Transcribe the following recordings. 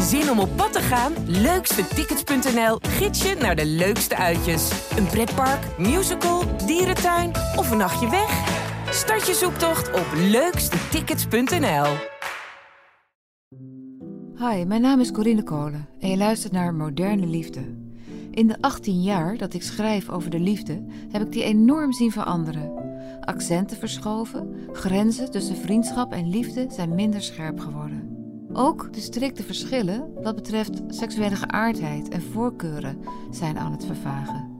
Zin om op pad te gaan? Leukstetickets.nl gids je naar de leukste uitjes. Een pretpark, musical, dierentuin of een nachtje weg? Start je zoektocht op leukstetickets.nl. Hi, mijn naam is Corine Kolen en je luistert naar Moderne Liefde. In de 18 jaar dat ik schrijf over de liefde heb ik die enorm zien veranderen. Accenten verschoven, grenzen tussen vriendschap en liefde zijn minder scherp geworden. Ook de strikte verschillen wat betreft seksuele geaardheid en voorkeuren zijn aan het vervagen.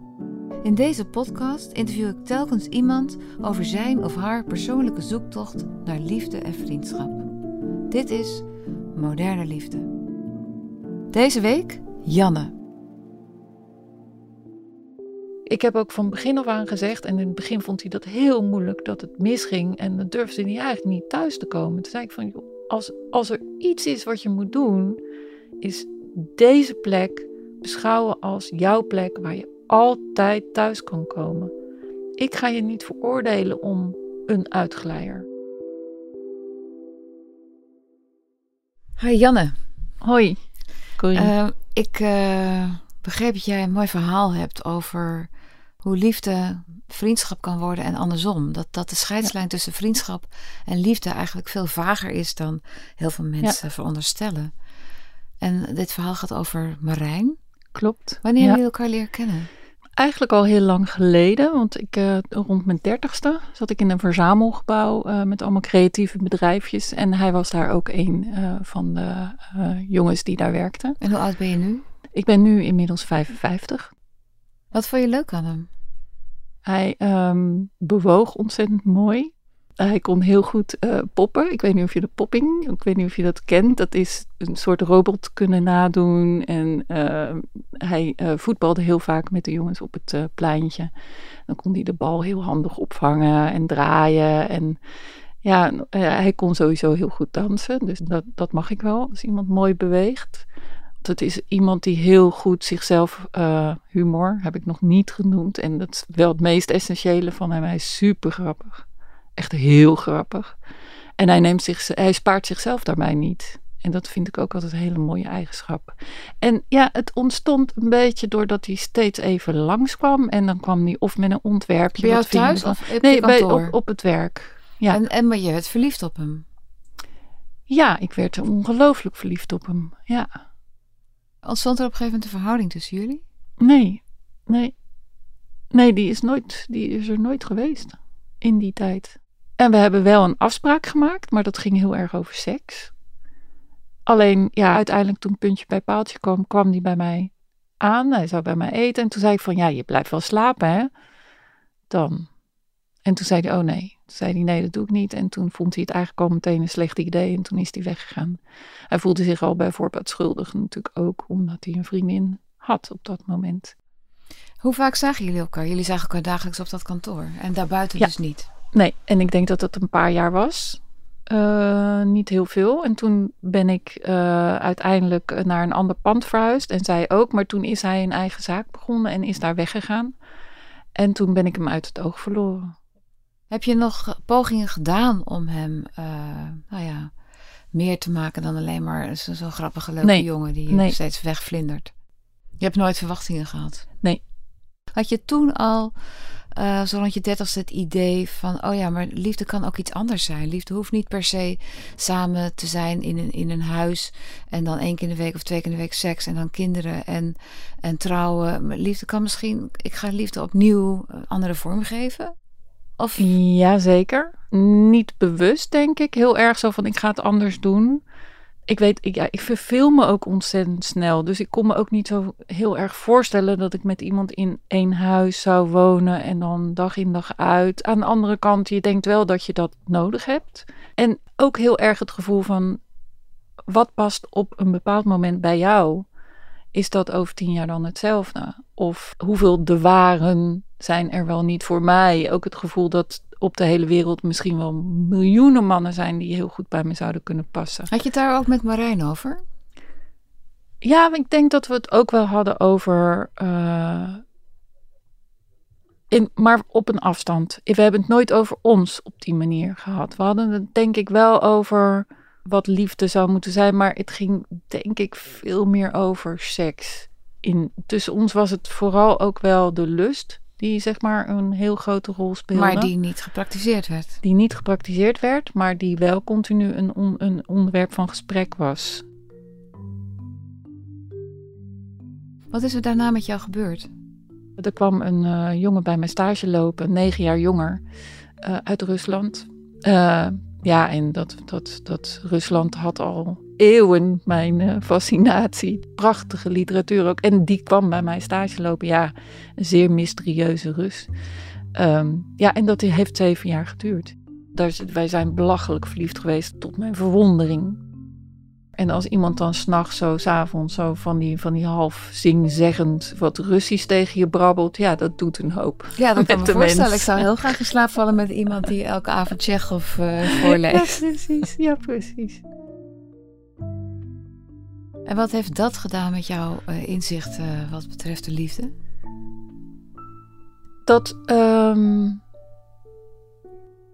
In deze podcast interview ik telkens iemand over zijn of haar persoonlijke zoektocht naar liefde en vriendschap. Dit is Moderne Liefde. Deze week Janne. Ik heb ook van begin af aan gezegd, en in het begin vond hij dat heel moeilijk dat het misging. En dan durfde hij eigenlijk niet thuis te komen. Toen zei ik van, joh, als, als er iets is wat je moet doen, is deze plek beschouwen als jouw plek waar je altijd thuis kan komen. Ik ga je niet veroordelen om een uitgeleier. Hi Janne. Hoi, Corine. Uh, ik uh, begreep dat jij een mooi verhaal hebt over hoe liefde vriendschap kan worden en andersom. Dat, dat de scheidslijn tussen vriendschap en liefde eigenlijk veel vager is dan heel veel mensen ja. veronderstellen. En dit verhaal gaat over Marijn. Klopt. Wanneer ja. jullie elkaar leren kennen? Eigenlijk al heel lang geleden, want ik, uh, rond mijn dertigste zat ik in een verzamelgebouw uh, met allemaal creatieve bedrijfjes. En hij was daar ook een uh, van de jongens die daar werkten. En hoe oud ben je nu? Ik ben nu inmiddels 55. Wat vond je leuk aan hem? Hij um, bewoog ontzettend mooi. Hij kon heel goed uh, poppen. Ik weet niet of je de popping, ik weet niet of je dat kent. Dat is een soort robot kunnen nadoen. En uh, hij uh, voetbalde heel vaak met de jongens op het pleintje. Dan kon hij de bal heel handig opvangen en draaien. En ja, hij kon sowieso heel goed dansen. Dus dat, dat mag ik wel, als iemand mooi beweegt. Het is iemand die heel goed zichzelf, uh, humor heb ik nog niet genoemd. En dat is wel het meest essentiële van hem. Hij is super grappig. Echt heel grappig. En hij, neemt zich, hij spaart zichzelf daarbij niet. En dat vind ik ook altijd een hele mooie eigenschap. En ja, het ontstond een beetje doordat hij steeds even langskwam. En dan kwam hij of met een ontwerpje. Bij jou thuis of Nee, bij, op, op het werk. Ja. En, en maar je werd verliefd op hem? Ja, ik werd ongelooflijk verliefd op hem. Ja. Ontstond er op een gegeven moment een verhouding tussen jullie? Nee, nee. Nee, die is, nooit, die is er nooit geweest in die tijd. En we hebben wel een afspraak gemaakt, maar dat ging heel erg over seks. Alleen, ja, uiteindelijk toen puntje bij paaltje kwam, kwam die bij mij aan. Hij zou bij mij eten. En toen zei ik van, ja, je blijft wel slapen, hè? Dan. En toen zei hij, oh nee. Toen zei hij, nee, dat doe ik niet. En toen vond hij het eigenlijk al meteen een slecht idee. En toen is hij weggegaan. Hij voelde zich al bij voorbaat schuldig natuurlijk ook, omdat hij een vriendin had op dat moment. Hoe vaak zagen jullie elkaar? Jullie zagen elkaar dagelijks op dat kantoor. En daarbuiten ja. dus niet? Nee, en ik denk dat dat een paar jaar was. Uh, niet heel veel. En toen ben ik uh, uiteindelijk naar een ander pand verhuisd. En zij ook. Maar toen is hij een eigen zaak begonnen en is daar weggegaan. En toen ben ik hem uit het oog verloren. Heb je nog pogingen gedaan om hem, uh, nou ja, meer te maken dan alleen maar zo'n zo grappige, leuke nee, jongen die nee. steeds wegvlindert? Je hebt nooit verwachtingen gehad? Nee. Had je toen al, uh, zo rond je dertigste, het idee van... oh ja, maar liefde kan ook iets anders zijn. Liefde hoeft niet per se samen te zijn in een, in een huis... en dan één keer in de week of twee keer in de week seks... en dan kinderen en, en trouwen. Maar liefde kan misschien... ik ga liefde opnieuw een andere vorm geven... Of? Ja, zeker. Niet bewust, denk ik. Heel erg zo van, ik ga het anders doen. Ik weet, ik, ja, ik verveel me ook ontzettend snel. Dus ik kon me ook niet zo heel erg voorstellen dat ik met iemand in één huis zou wonen en dan dag in dag uit. Aan de andere kant, je denkt wel dat je dat nodig hebt. En ook heel erg het gevoel van, wat past op een bepaald moment bij jou? Is dat over tien jaar dan hetzelfde? Of hoeveel de waren zijn er wel niet voor mij? Ook het gevoel dat op de hele wereld misschien wel miljoenen mannen zijn die heel goed bij me zouden kunnen passen. Had je het daar ook met Marijn over? Ja, ik denk dat we het ook wel hadden over. Uh, in, maar op een afstand. We hebben het nooit over ons op die manier gehad. We hadden het denk ik wel over wat liefde zou moeten zijn. Maar het ging denk ik veel meer over seks. In, tussen ons was het vooral ook wel de lust die zeg maar een heel grote rol speelde. Maar die niet gepraktiseerd werd. Die niet gepraktiseerd werd, maar die wel continu een, on, een onderwerp van gesprek was. Wat is er daarna met jou gebeurd? Er kwam een uh, jongen bij mijn stage lopen, negen jaar jonger, uh, uit Rusland. Uh, ja, en dat, dat, dat Rusland had al eeuwen mijn fascinatie. Prachtige literatuur ook. En die kwam bij mij stage lopen. Ja, een zeer mysterieuze Rus. Um, ja, en dat heeft zeven jaar geduurd. Daar, wij zijn belachelijk verliefd geweest, tot mijn verwondering. En als iemand dan s'nachts zo, s'avonds zo van die, van die half zingzeggend wat Russisch tegen je brabbelt, ja, dat doet een hoop. Ja, dat kan me voorstellen. Ik zou heel graag in slaap vallen met iemand die elke avond Tsjechov uh, voorleest. Ja, precies. Ja, precies. En wat heeft dat gedaan met jouw uh, inzicht uh, wat betreft de liefde? Dat um,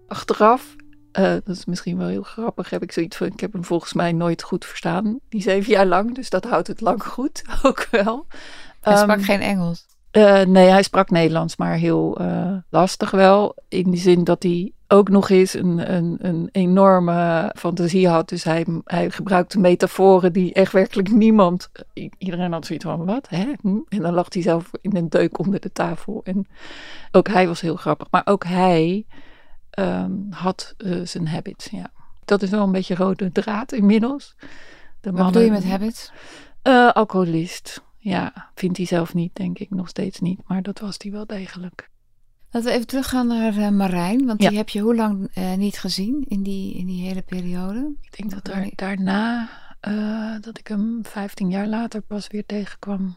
achteraf uh, dat is misschien wel heel grappig. Heb ik zoiets van: ik heb hem volgens mij nooit goed verstaan, die zeven jaar lang. Dus dat houdt het lang goed ook wel. Hij sprak um, geen Engels? Uh, nee, hij sprak Nederlands, maar heel uh, lastig wel. In die zin dat hij ook nog eens een, een, een enorme fantasie had. Dus hij, hij gebruikte metaforen die echt werkelijk niemand. Iedereen had zoiets van: wat? Hè? Hm? En dan lag hij zelf in een deuk onder de tafel. En ook hij was heel grappig. Maar ook hij um, had uh, zijn habits. Ja. Dat is wel een beetje rode draad inmiddels. De Wat bedoel je met habits? Uh, alcoholist. Ja, vindt hij zelf niet, denk ik nog steeds niet. Maar dat was hij wel degelijk. Laten we even teruggaan naar uh, Marijn. Want ja. die heb je hoe lang uh, niet gezien in die, in die hele periode? Ik denk dat er, daarna, uh, dat ik hem 15 jaar later pas weer tegenkwam.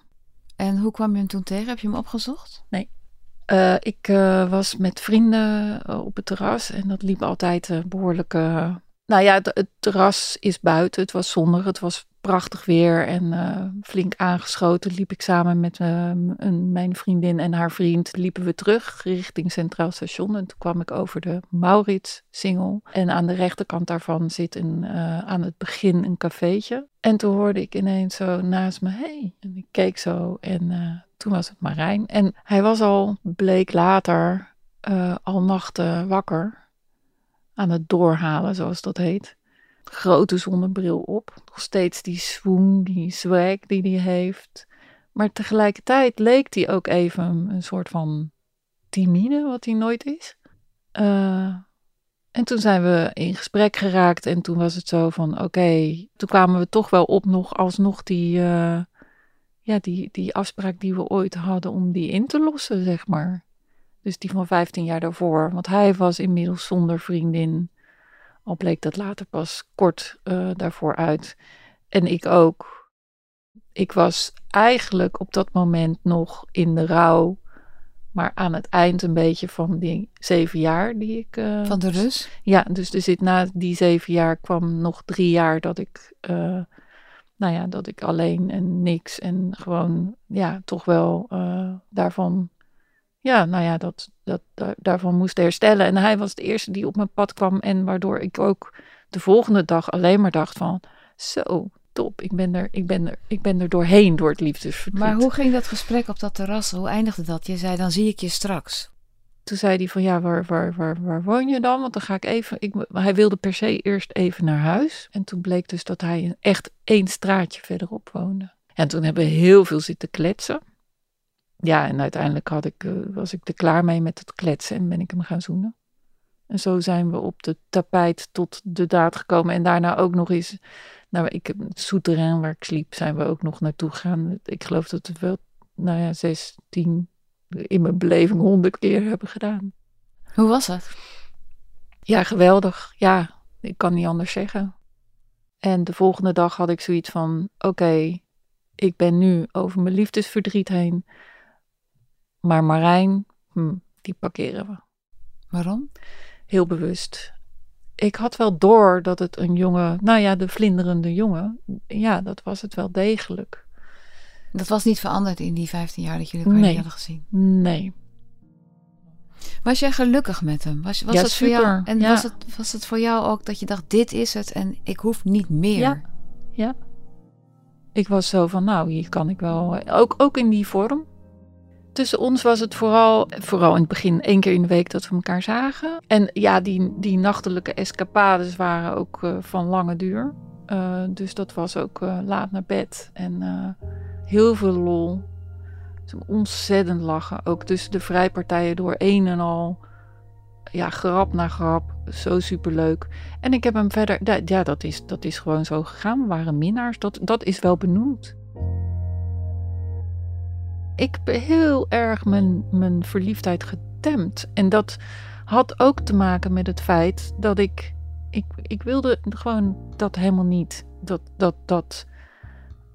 En hoe kwam je hem toen tegen? Heb je hem opgezocht? Nee. Ik was met vrienden op het terras en dat liep altijd behoorlijk. nou ja, het, het, terras is buiten. Het was zonnig, het was prachtig weer en flink aangeschoten. Liep ik samen met een, mijn vriendin en haar vriend. Liepen we terug richting Centraal Station en toen kwam ik over de Maurits-singel. En aan de rechterkant daarvan zit een, aan het begin een cafeetje. En toen hoorde ik ineens zo naast me, hey. En ik keek zo en toen was het Marijn. En hij was al, bleek later, al nachten wakker. Aan het doorhalen, zoals dat heet. Grote zonnebril op. Nog steeds die swoon, die swag die hij heeft. Maar tegelijkertijd leek hij ook even een soort van timide, wat hij nooit is. Uh, en toen zijn we in gesprek geraakt en toen was het zo van oké, toen kwamen we toch wel op nog alsnog die, uh, ja, die, die afspraak die we ooit hadden om die in te lossen, zeg maar. Dus die van 15 jaar daarvoor. Want hij was inmiddels zonder vriendin. Al bleek dat later pas kort uh, daarvoor uit. En ik ook. Ik was eigenlijk op dat moment nog in de rouw. Maar aan het eind een beetje van die zeven jaar die ik. Uh, van de Rus? Ja, dus er zit na die zeven jaar kwam nog drie jaar dat ik. Uh, nou ja, dat ik alleen en niks en gewoon, ja, toch wel daarvan, ja, nou ja, dat, dat, daar, daarvan moest herstellen. En hij was de eerste die op mijn pad kwam en waardoor ik ook de volgende dag alleen maar dacht van, zo, top, ik ben er, ik ben er, ik ben er doorheen door het liefdesverdriet. Maar hoe ging dat gesprek op dat terras? Hoe eindigde dat? Je zei, dan zie ik je straks. Toen zei hij van ja, waar, waar, waar, waar woon je dan? Want dan ga ik even. Ik, hij wilde per se eerst even naar huis. En toen bleek dus dat hij echt één straatje verderop woonde. En toen hebben we heel veel zitten kletsen. Ja, en uiteindelijk had ik, uh, was ik er klaar mee met het kletsen en ben ik hem gaan zoenen. En zo zijn we op de tapijt tot de daad gekomen. En daarna ook nog eens, nou, ik, het souterrain waar ik sliep, zijn we ook nog naartoe gegaan. Ik geloof dat het wel, nou ja, zes, tien in mijn beleving honderd keer hebben gedaan. Hoe was het? Ja, geweldig. Ja, ik kan niet anders zeggen. En de volgende dag had ik zoiets van: oké, ik ben nu over mijn liefdesverdriet heen. Maar Marijn, hm, die parkeren we. Waarom? Heel bewust. Ik had wel door dat het een jongen, nou ja, de vlinderende jongen, ja, dat was het wel degelijk. Dat was niet veranderd in die 15 jaar dat jullie elkaar nee. niet hadden gezien? Nee. Was jij gelukkig met hem? Was, was Ja, het voor jou? super. En Ja. was, het, was het voor jou ook dat je dacht: dit is het en ik hoef niet meer? Ja. Ja. Ik was zo van, nou, hier kan ik wel. Ook, ook in die vorm. Tussen ons was het vooral, vooral in het begin één keer in de week dat we elkaar zagen. En ja, die, die nachtelijke escapades waren ook eh, van lange duur. Eh, dus dat was ook eh, laat naar bed en heel veel lol. Dus ontzettend lachen. Ook tussen de vrijpartijen door een en al. Ja, grap na grap. Zo superleuk. En ik heb hem verder. Ja, dat is, dat is gewoon zo gegaan. We waren minnaars. Dat, dat is wel benoemd. Ik heb heel erg mijn, mijn verliefdheid getemd. En dat had ook te maken met het feit dat ik. Ik, ik wilde gewoon dat helemaal niet. Dat, dat, dat.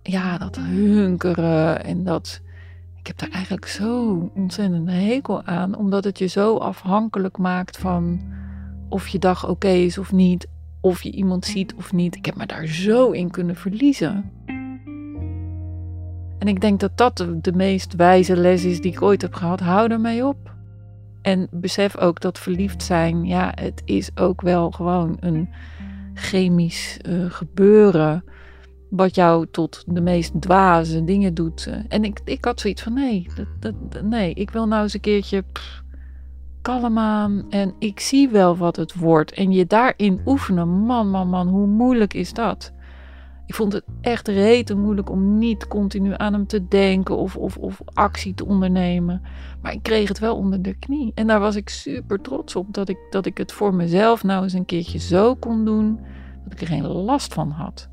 Ja, dat hunkeren en dat. Ik heb daar eigenlijk zo ontzettend hekel aan, omdat het je zo afhankelijk maakt van of je dag oké is of niet, of je iemand ziet of niet. Ik heb me daar zo in kunnen verliezen. En ik denk dat dat de, meest wijze les is die ik ooit heb gehad. Hou ermee op. En besef ook dat verliefd zijn, ja, het is ook wel gewoon een chemisch eh, gebeuren. Wat jou tot de meest dwaze dingen doet. En ik, ik had zoiets van: nee, dat, dat, nee, ik wil nou eens een keertje kalm aan. En ik zie wel wat het wordt. En je daarin oefenen, man, man, man, hoe moeilijk is dat? Ik vond het echt rete moeilijk om niet continu aan hem te denken of, of, of actie te ondernemen. Maar ik kreeg het wel onder de knie. En daar was ik super trots op dat ik, dat ik het voor mezelf nou eens een keertje zo kon doen dat ik er geen last van had.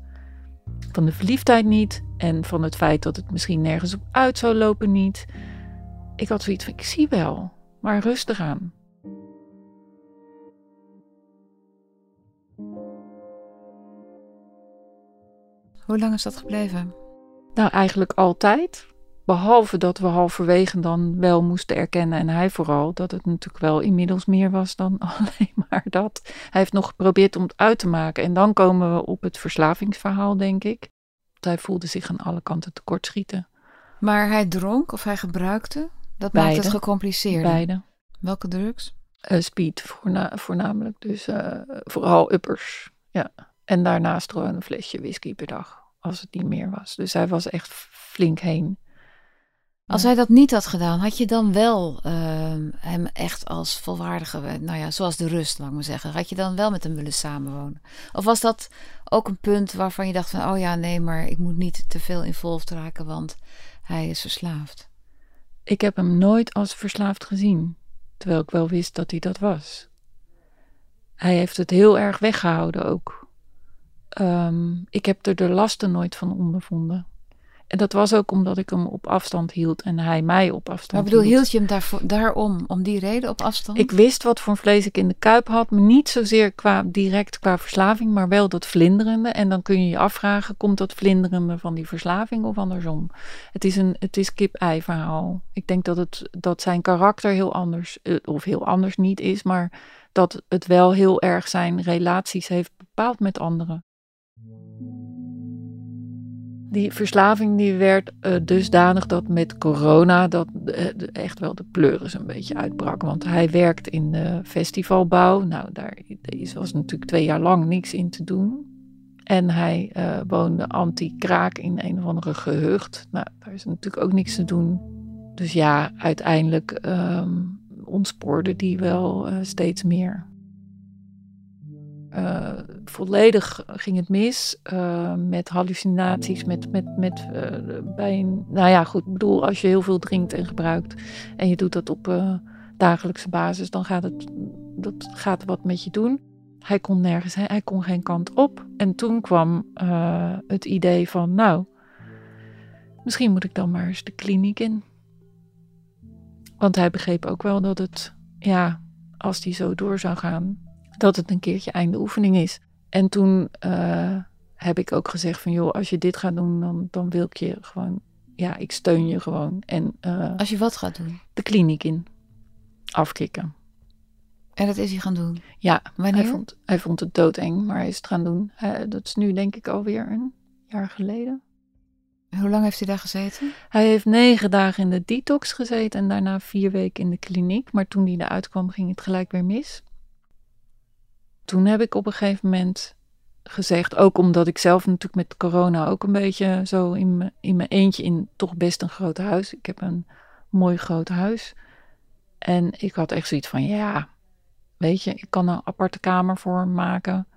Van de verliefdheid niet en van het feit dat het misschien nergens op uit zou lopen niet. Ik had zoiets van, ik zie wel, maar rustig aan. Hoe lang is dat gebleven? Nou, eigenlijk altijd. Behalve dat we halverwege dan wel moesten erkennen, en hij vooral, dat het natuurlijk wel inmiddels meer was dan alleen maar dat. Hij heeft nog geprobeerd om het uit te maken. En dan komen we op het verslavingsverhaal, denk ik. Want hij voelde zich aan alle kanten tekortschieten. Maar hij dronk of hij gebruikte? Dat maakt het gecompliceerder. Beide. Welke drugs? Eh, speed voorna- voornamelijk. Dus eh, vooral uppers. Ja. En daarnaast gewoon een flesje whisky per dag. Als het niet meer was. Dus hij was echt flink heen. Als hij dat niet had gedaan, had je dan wel ehm, hem echt als volwaardige, nou ja, zoals de rust, laat ik maar zeggen, had je dan wel met hem willen samenwonen? Of was dat ook een punt waarvan je dacht van, oh ja, nee, maar ik moet niet te veel involved raken, want hij is verslaafd? Ik heb hem nooit als verslaafd gezien, terwijl ik wel wist dat hij dat was. Hij heeft het heel erg weggehouden ook. Ehm, ik heb er de lasten nooit van ondervonden. En dat was ook omdat ik hem op afstand hield en hij mij op afstand ik bedoel, hield. hield je hem daarvoor, daarom, om die reden op afstand? Ik wist wat voor vlees ik in de kuip had, maar niet zozeer qua, direct qua verslaving, maar wel dat vlinderende. En dan kun je je afvragen, komt dat vlinderende van die verslaving of andersom? Het is een het is kip-ei verhaal. Ik denk dat, het, dat zijn karakter heel anders, eh, of heel anders niet is, maar dat het wel heel erg zijn relaties heeft bepaald met anderen. Die verslaving die werd eh, dusdanig dat met corona dat eh, echt wel de pleuris een beetje uitbrak. Want hij werkt in de festivalbouw. Nou, daar was natuurlijk twee jaar lang niks in te doen. En hij eh, woonde anti-kraak in een of andere gehucht. Nou, daar is natuurlijk ook niks te doen. Dus ja, uiteindelijk ehm, ontspoorde die wel steeds meer. Eh, volledig ging het mis eh, met hallucinaties, met, met, met een, nou ja, goed, ik bedoel, als je heel veel drinkt en gebruikt en je doet dat op dagelijkse basis, dan gaat het, dat gaat wat met je doen. Hij kon nergens, heen, hij kon geen kant op. En toen kwam het idee van, nou, misschien moet ik dan maar eens de kliniek in. Want hij begreep ook wel dat het, ja, als die zo door zou gaan, dat het een keertje einde oefening is. En toen eh, heb ik ook gezegd van, joh, als je dit gaat doen, dan, dan wil ik je gewoon, ja, ik steun je gewoon. En eh, Als je wat gaat doen. de kliniek in. Afkicken. En dat is hij gaan doen. Ja, Wanneer? hij vond, hij vond het doodeng, maar hij is het gaan doen. Dat is nu denk ik alweer een jaar geleden. Hoe lang heeft hij daar gezeten? Hij heeft negen dagen in de detox gezeten en daarna vier weken in de kliniek. Maar toen hij eruit kwam, ging het gelijk weer mis. Toen heb ik op een gegeven moment gezegd, ook omdat ik zelf natuurlijk met corona ook een beetje zo in in mijn eentje in toch best een groot huis. Ik heb een mooi groot huis. En ik had echt zoiets van, ja, weet je, ik kan een aparte kamer voor hem maken.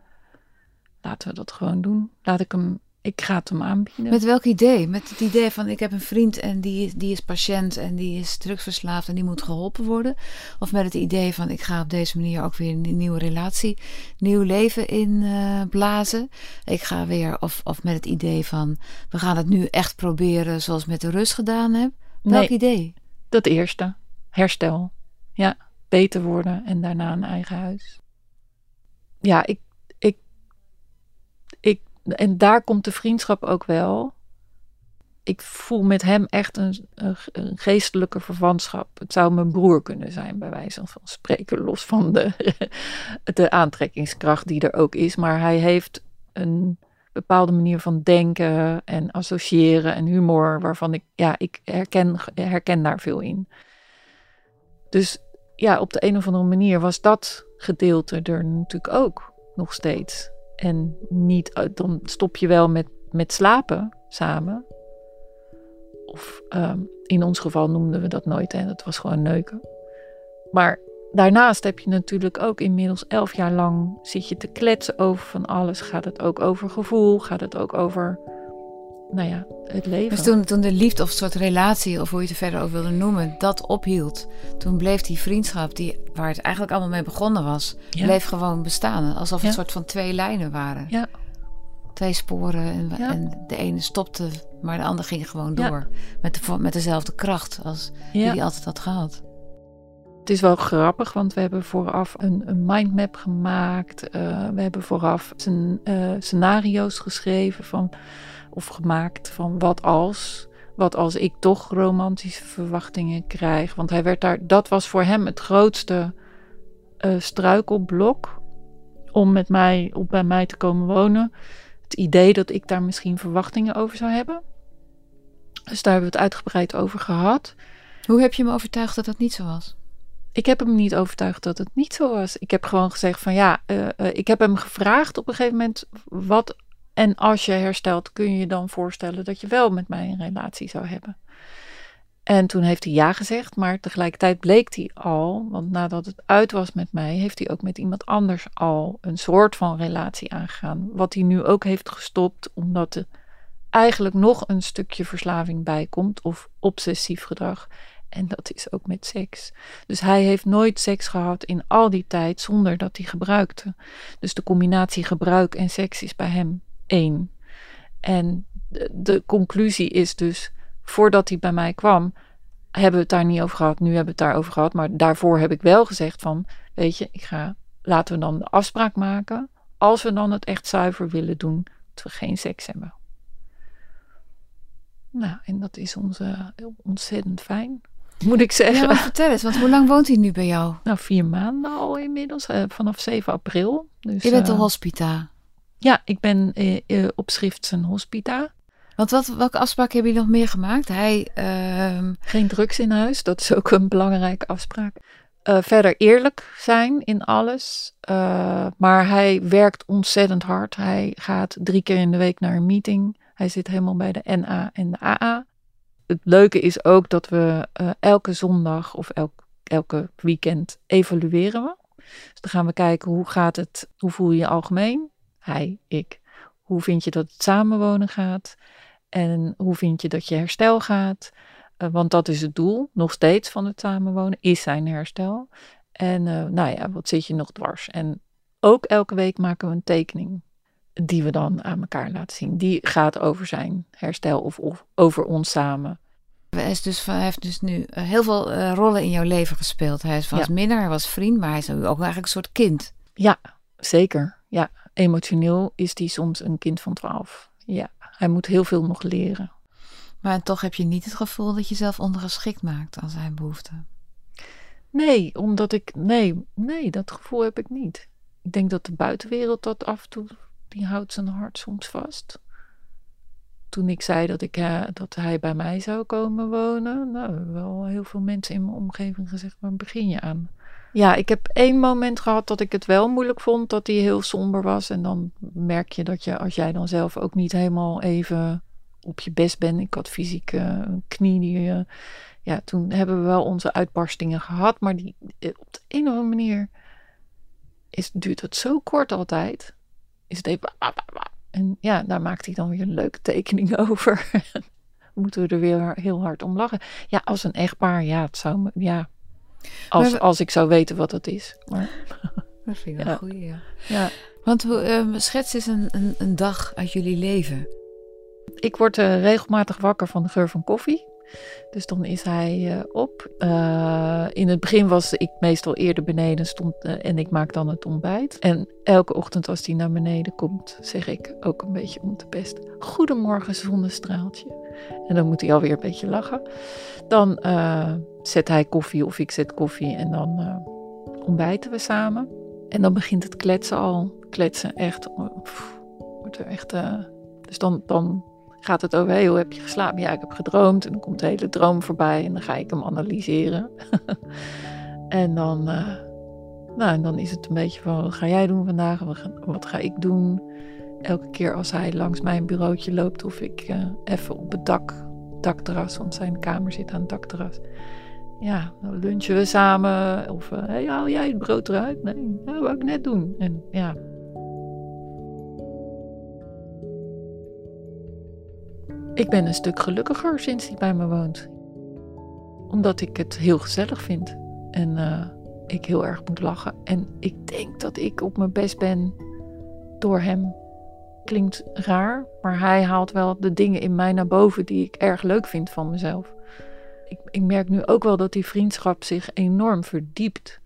Laten we dat gewoon doen. Laat ik hem ik ga het hem aanbieden. Met welk idee? Met het idee van ik heb een vriend en die, die is patiënt en die is drugsverslaafd en die moet geholpen worden? Of met het idee van ik ga op deze manier ook weer een nieuwe relatie, nieuw leven inblazen? Uh, ik ga weer, of, of met het idee van we gaan het nu echt proberen zoals met de rust gedaan heb? Welk Nee. idee? Dat eerste, herstel. Ja, beter worden en daarna een eigen huis. Ja, ik, en daar komt de vriendschap ook wel. Ik voel met hem echt een, een, geestelijke verwantschap. Het zou mijn broer kunnen zijn, bij wijze van spreken, los van de, de aantrekkingskracht die er ook is. Maar hij heeft een bepaalde manier van denken en associëren en humor, waarvan ik, ja, ik herken, herken daar veel in. Dus ja, op de een of andere manier was dat gedeelte er natuurlijk ook nog steeds. En niet, uit- dan stop je wel met, met slapen samen. Of ehm, in ons geval noemden we dat nooit, hè? dat was gewoon neuken. Maar daarnaast heb je natuurlijk ook inmiddels elf jaar lang zit je te kletsen over van alles. Gaat het ook over gevoel? Gaat het ook over, nou ja, het leven? Dus toen, toen de liefde of een soort relatie, of hoe je het er verder over wilde noemen, dat ophield. Toen bleef die vriendschap, die, waar het eigenlijk allemaal mee begonnen was, Ja. bleef gewoon bestaan. Alsof het Ja. een soort van twee lijnen waren. Ja. Twee sporen en, en de ene stopte, maar de andere ging gewoon door. Met, de, met dezelfde kracht als die altijd had gehad. Het is wel grappig, want we hebben vooraf een, een mindmap gemaakt. Eh, we hebben vooraf zijn, eh, scenario's geschreven van, of gemaakt van wat als. Wat als ik toch romantische verwachtingen krijg. Want hij werd daar, dat was voor hem het grootste eh, struikelblok om met mij, op bij mij te komen wonen. Het idee dat ik daar misschien verwachtingen over zou hebben. Dus daar hebben we het uitgebreid over gehad. Hoe heb je hem overtuigd dat dat niet zo was? Ik heb hem niet overtuigd dat het niet zo was. Ik heb gewoon gezegd van ja, eh, eh, ik heb hem gevraagd op een gegeven moment wat en als je herstelt kun je je dan voorstellen dat je wel met mij een relatie zou hebben. En toen heeft hij ja gezegd, maar tegelijkertijd bleek hij al, want nadat het uit was met mij, heeft hij ook met iemand anders al een soort van relatie aangegaan. Wat hij nu ook heeft gestopt, omdat er eigenlijk nog een stukje verslaving bij komt of obsessief gedrag. En dat is ook met seks. Dus hij heeft nooit seks gehad in al die tijd zonder dat hij gebruikte. Dus de combinatie gebruik en seks is bij hem één. En de, de conclusie is dus, voordat hij bij mij kwam, hebben we het daar niet over gehad. Nu hebben we het daarover gehad. Maar daarvoor heb ik wel gezegd van, weet je, ik ga, laten we dan de afspraak maken. Als we dan het echt zuiver willen doen, dat we geen seks hebben. Nou, en dat is ons eh, ontzettend fijn, moet ik zeggen. Ja, maar vertel eens, want hoe lang woont hij nu bij jou? Nou, vier maanden al inmiddels, eh, vanaf 7 april. Dus, Je bent de eh, hospita. Ja, ik ben eh, op schrift zijn hospita. Want wat, welke afspraken hebben jullie nog meer gemaakt? Hij, ehm, Geen drugs in huis, dat is ook een belangrijke afspraak. Eh, verder eerlijk zijn in alles. Maar hij werkt ontzettend hard. Hij gaat drie keer in de week naar een meeting. Hij zit helemaal bij de NA en de AA. Het leuke is ook dat we elke zondag of elk, elke weekend evalueren we. Dus dan gaan we kijken hoe gaat het, hoe voel je je algemeen? Hij, ik. Hoe vind je dat het samenwonen gaat? En hoe vind je dat je herstel gaat? Uh, want dat is het doel, nog steeds van het samenwonen, is zijn herstel. En uh, nou ja, wat zit je nog dwars? En ook elke week maken we een tekening die we dan aan elkaar laten zien. Die gaat over zijn herstel of, of over ons samen. Hij, is dus, hij heeft dus nu heel veel uh, rollen in jouw leven gespeeld. Hij was ja. minnaar, hij was vriend, maar hij is ook eigenlijk een soort kind. Ja, zeker. Ja, emotioneel is hij soms een kind van twaalf. Ja, hij moet heel veel nog leren. Maar toch heb je niet het gevoel dat je zelf ondergeschikt maakt aan zijn behoeften. Nee, omdat ik. Nee, nee, dat gevoel heb ik niet. Ik denk dat de buitenwereld dat af en toe. die houdt zijn hart soms vast. toen ik zei dat, ik, eh, dat hij bij mij zou komen wonen, nou, hebben wel heel veel mensen in mijn omgeving gezegd, waar begin je aan? Ja, ik heb één moment gehad dat ik het wel moeilijk vond, dat hij heel somber was. En dan merk je dat je, als jij dan zelf ook niet helemaal even op je best bent. Ik had fysiek uh, knie die... Uh, ja, toen hebben we wel onze uitbarstingen gehad, maar die, eh, op de een of andere manier is, duurt het zo kort altijd. Is het even... En ja, daar maakt hij dan weer een leuke tekening over. Moeten we er weer heel hard om lachen. Ja, als een echtpaar, ja, het zou me, ja, als, als ik zou weten wat dat is. Maar, dat vind ik een ja. goeie, ja. ja. Want uh, schets eens een, een, een, dag uit jullie leven. Ik word uh, regelmatig wakker van de geur van koffie. Dus dan is hij uh, op. Uh, in het begin was ik meestal eerder beneden stond, uh, en ik maak dan het ontbijt. En elke ochtend als hij naar beneden komt, zeg ik ook een beetje om te best: Goedemorgen, zonnestraaltje. En dan moet hij alweer een beetje lachen. Dan zet hij koffie of ik zet koffie en dan ontbijten we samen. En dan begint het kletsen al. Kletsen echt. Wordt er echt. dus dan, dan gaat het over, hey, hoe heb je geslapen? Ja, ik heb gedroomd. En dan komt de hele droom voorbij en dan ga ik hem analyseren. en dan, uh, nou, en dan is het een beetje van, wat ga jij doen vandaag? Wat ga ik doen? Elke keer als hij langs mijn bureautje loopt of ik uh, even op het dak, dakterras, want zijn kamer zit aan het dakterras. Ja, dan lunchen we samen. Of, uh, hey, haal jij het brood eruit? Nee, dat wou ik net doen. En ja, Ik ben een stuk gelukkiger sinds hij bij me woont. Omdat ik het heel gezellig vind. En uh, ik heel erg moet lachen. En ik denk dat ik op mijn best ben door hem. Klinkt raar, maar hij haalt wel de dingen in mij naar boven die ik erg leuk vind van mezelf. Ik, ik merk nu ook wel dat die vriendschap zich enorm verdiept.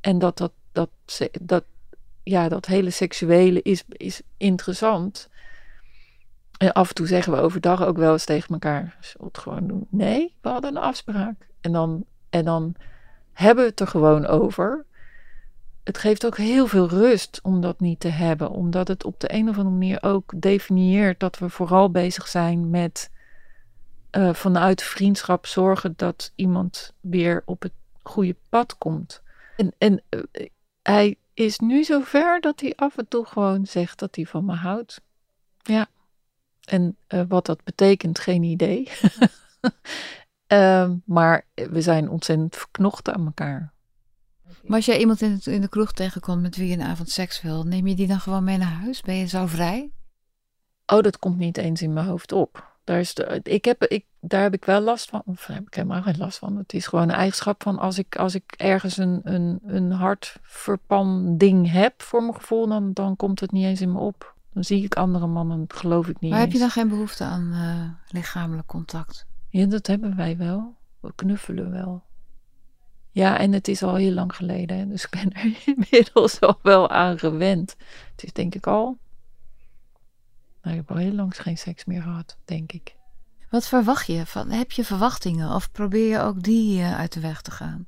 En dat dat, dat, dat, ja, dat hele seksuele is, is interessant. En af en toe zeggen we overdag ook wel eens tegen elkaar: Zullen het gewoon doen? Nee, we hadden een afspraak. En dan, en dan hebben we het er gewoon over. Het geeft ook heel veel rust om dat niet te hebben, omdat het op de een of andere manier ook definieert dat we vooral bezig zijn met uh, vanuit vriendschap zorgen dat iemand weer op het goede pad komt. En, en uh, hij is nu zover dat hij af en toe gewoon zegt dat hij van me houdt. Ja. En uh, wat dat betekent, geen idee. uh, maar we zijn ontzettend verknocht aan elkaar. Maar als jij iemand in, in de kroeg tegenkomt met wie je een avond seks wil, neem je die dan gewoon mee naar huis? Ben je zo vrij? Oh, dat komt niet eens in mijn hoofd op. Daar, is de, ik heb, ik, daar heb ik wel last van. Of daar heb ik helemaal geen last van. Het is gewoon een eigenschap van als ik, als ik ergens een, een, een hartverpan ding heb voor mijn gevoel, dan, dan komt het niet eens in me op. Dan zie ik andere mannen, geloof ik niet. Maar eens. heb je dan geen behoefte aan uh, lichamelijk contact? Ja, dat hebben wij wel. We knuffelen wel. Ja, en het is al heel lang geleden, dus ik ben er inmiddels al wel aan gewend. Het is denk ik al. Nou, ik heb al heel lang geen seks meer gehad, denk ik. Wat verwacht je? Van, heb je verwachtingen of probeer je ook die uh, uit de weg te gaan?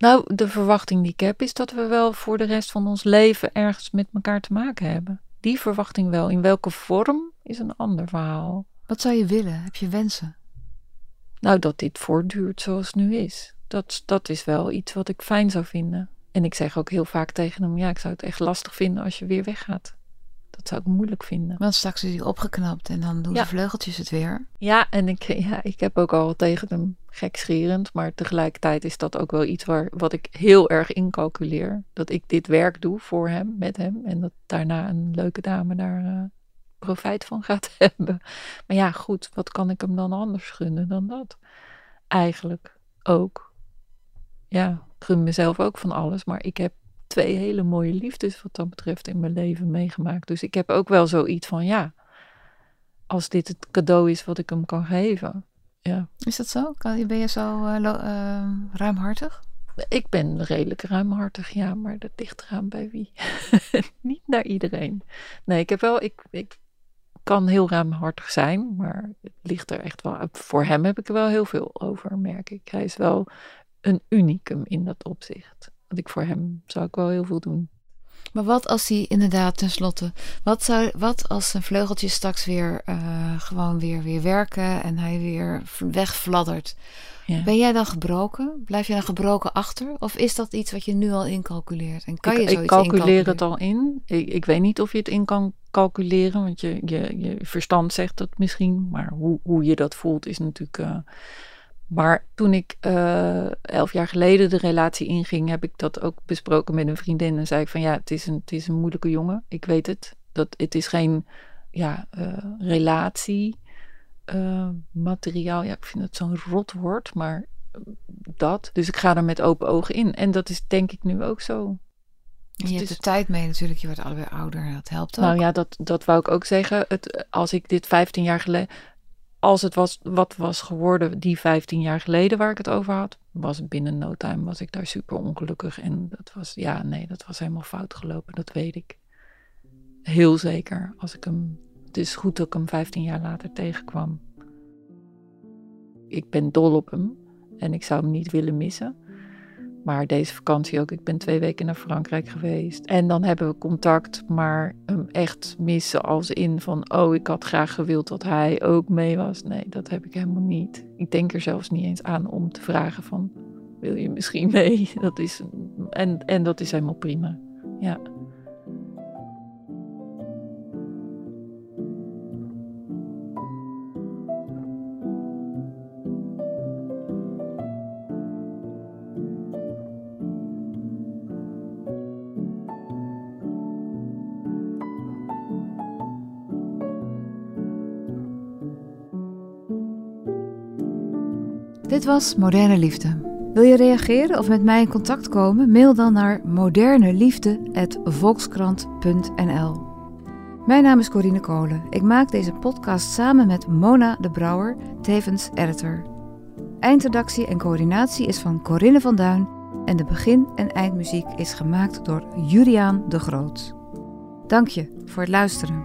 Nou, de verwachting die ik heb is dat we wel voor de rest van ons leven ergens met elkaar te maken hebben. Die verwachting wel. In welke vorm is een ander verhaal. Wat zou je willen? Heb je wensen? Nou, dat dit voortduurt zoals het nu is. Dat, dat is wel iets wat ik fijn zou vinden. En ik zeg ook heel vaak tegen hem: ja, ik zou het echt lastig vinden als je weer weggaat. Dat zou ik moeilijk vinden. Want straks is hij opgeknapt en dan doen ja. de vleugeltjes het weer. Ja, en ik, ja, ik heb ook al tegen hem gekscherend, maar tegelijkertijd is dat ook wel iets waar, wat ik heel erg incalculeer. Dat ik dit werk doe voor hem, met hem, en dat daarna een leuke dame daar uh, profijt van gaat hebben. Maar ja, goed, wat kan ik hem dan anders gunnen dan dat? Eigenlijk ook. Ja, ik gun mezelf ook van alles, maar ik heb twee hele mooie liefdes wat dat betreft in mijn leven meegemaakt. Dus ik heb ook wel zoiets van, ja, als dit het cadeau is wat ik hem kan geven. Ja. Is dat zo? Ben je zo uh, uh, ruimhartig? Ik ben redelijk ruimhartig, ja, maar dat ligt eraan bij wie. Niet naar iedereen. Nee, ik heb wel, ik, ik kan heel ruimhartig zijn, maar het ligt er echt wel. Voor hem heb ik er wel heel veel over, merk ik. Hij is wel een unicum in dat opzicht. Want ik voor hem zou ik wel heel veel doen. Maar wat als hij inderdaad tenslotte, wat, zou, wat als zijn vleugeltjes straks weer uh, gewoon weer, weer werken en hij weer wegfladdert? Ja. Ben jij dan gebroken? Blijf je dan gebroken achter? Of is dat iets wat je nu al incalculeert? En kan ik, je zoiets ik calculeer het al in. Ik, ik, weet niet of je het in kan calculeren, want je, je, je verstand zegt dat misschien. Maar hoe, hoe je dat voelt is natuurlijk. Uh, maar toen ik uh, elf jaar geleden de relatie inging, heb ik dat ook besproken met een vriendin. En zei ik van ja, het is een, het is een moeilijke jongen. Ik weet het. Dat, het is geen ja, uh, relatie. Uh, materiaal, ja, ik vind het zo'n rot woord, maar dat. Dus ik ga er met open ogen in. En dat is denk ik nu ook zo. Dus je hebt de tijd mee natuurlijk, je wordt alweer ouder, dat helpt ook. Nou ja, dat, dat wou ik ook zeggen. Het, als ik dit 15 jaar geleden, als het was wat was geworden die 15 jaar geleden waar ik het over had, was binnen no time was ik daar super ongelukkig. En dat was, ja, nee, dat was helemaal fout gelopen, dat weet ik. Heel zeker. Als ik hem, het is goed dat ik hem 15 jaar later tegenkwam. Ik ben dol op hem en ik zou hem niet willen missen. Maar deze vakantie ook. Ik ben twee weken naar Frankrijk geweest. En dan hebben we contact, maar hem echt missen als in van... oh, ik had graag gewild dat hij ook mee was. Nee, dat heb ik helemaal niet. Ik denk er zelfs niet eens aan om te vragen van... wil je misschien mee? Dat is, en, en dat is helemaal prima. Ja. Was Moderne Liefde. Wil je reageren of met mij in contact komen? Mail dan naar moderneliefde.volkskrant.nl Mijn naam is Corine Kolen. Ik maak deze podcast samen met Mona de Brouwer, tevens editor. Eindredactie en coördinatie is van Corinne van Duin en de begin- en eindmuziek is gemaakt door Juriaan de Groot. Dank je voor het luisteren.